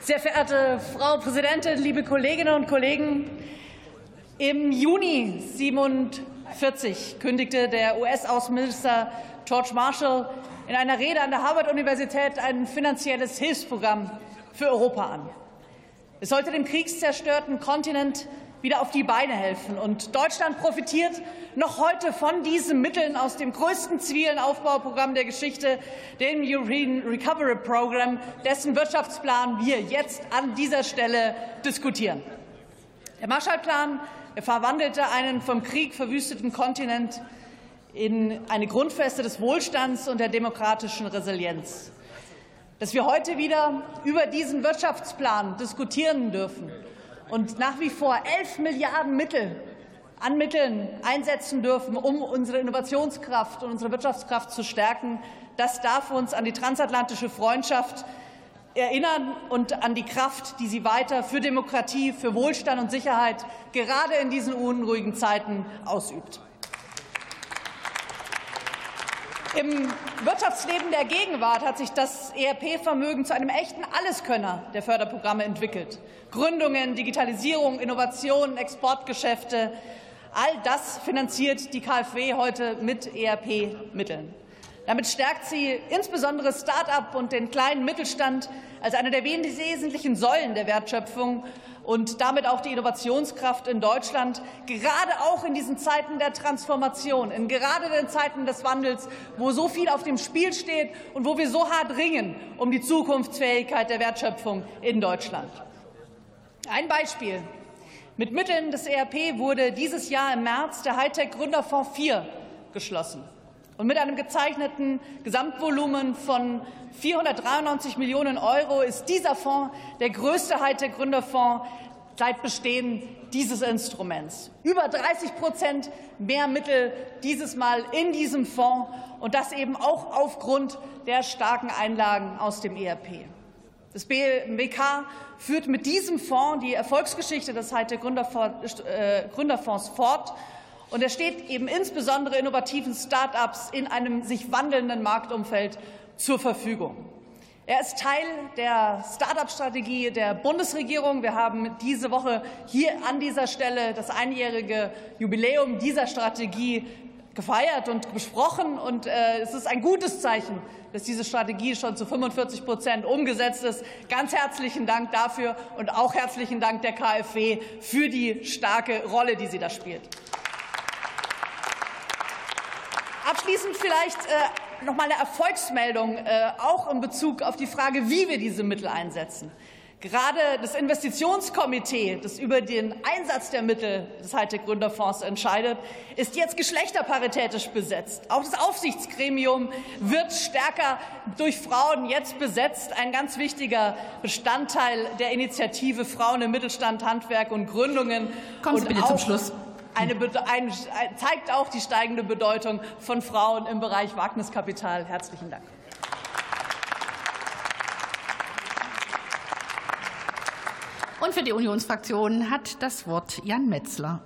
Sehr verehrte Frau Präsidentin, liebe Kolleginnen und Kollegen! Im Juni 1947 kündigte der US-Außenminister George Marshall in einer Rede an der Harvard-Universität ein finanzielles Hilfsprogramm für Europa an. Es sollte dem kriegszerstörten Kontinent wieder auf die Beine helfen. Und Deutschland profitiert noch heute von diesen Mitteln aus dem größten zivilen Aufbauprogramm der Geschichte, dem European Recovery Program, dessen Wirtschaftsplan wir jetzt an dieser Stelle diskutieren. Der Marshallplan verwandelte einen vom Krieg verwüsteten Kontinent in eine Grundfeste des Wohlstands und der demokratischen Resilienz. Dass wir heute wieder über diesen Wirtschaftsplan diskutieren dürfen und nach wie vor 11 Milliarden Mittel an Mitteln einsetzen dürfen, um unsere Innovationskraft und unsere Wirtschaftskraft zu stärken, das darf uns an die transatlantische Freundschaft erinnern und an die Kraft, die sie weiter für Demokratie, für Wohlstand und Sicherheit gerade in diesen unruhigen Zeiten ausübt. Im Wirtschaftsleben der Gegenwart hat sich das ERP-Vermögen zu einem echten Alleskönner der Förderprogramme entwickelt. Gründungen, Digitalisierung, Innovation, Exportgeschäfte, all das finanziert die KfW heute mit ERP-Mitteln. Damit stärkt sie insbesondere Start-up und den kleinen Mittelstand als eine der wesentlichen Säulen der Wertschöpfung und damit auch die Innovationskraft in Deutschland, gerade auch in diesen Zeiten der Transformation, in gerade den Zeiten des Wandels, wo so viel auf dem Spiel steht und wo wir so hart ringen um die Zukunftsfähigkeit der Wertschöpfung in Deutschland. Ein Beispiel. Mit Mitteln des ERP wurde dieses Jahr im März der Hightech Gründerfonds 4 geschlossen. Und mit einem gezeichneten Gesamtvolumen von 493 Millionen Euro ist dieser Fonds der größte Hightech-Gründerfonds seit Bestehen dieses Instruments. Über 30 Prozent mehr Mittel dieses Mal in diesem Fonds und das eben auch aufgrund der starken Einlagen aus dem ERP. Das BMWK führt mit diesem Fonds die Erfolgsgeschichte des Hightech-Gründerfonds äh, fort und er steht eben insbesondere innovativen Start-ups in einem sich wandelnden Marktumfeld zur Verfügung. Er ist Teil der Start-up-Strategie der Bundesregierung. Wir haben diese Woche hier an dieser Stelle das einjährige Jubiläum dieser Strategie gefeiert und besprochen. Und äh, es ist ein gutes Zeichen, dass diese Strategie schon zu 45 Prozent umgesetzt ist. Ganz herzlichen Dank dafür und auch herzlichen Dank der KfW für die starke Rolle, die sie da spielt. Abschließend vielleicht äh, noch mal eine Erfolgsmeldung, äh, auch in Bezug auf die Frage, wie wir diese Mittel einsetzen. Gerade das Investitionskomitee, das über den Einsatz der Mittel des Hightech-Gründerfonds entscheidet, ist jetzt geschlechterparitätisch besetzt. Auch das Aufsichtsgremium wird stärker durch Frauen jetzt besetzt. Ein ganz wichtiger Bestandteil der Initiative Frauen im Mittelstand, Handwerk und Gründungen. Kommen Sie bitte zum Schluss eine, eine, zeigt auch die steigende Bedeutung von Frauen im Bereich Wagniskapital. Herzlichen Dank. Und für die Unionsfraktion hat das Wort Jan Metzler.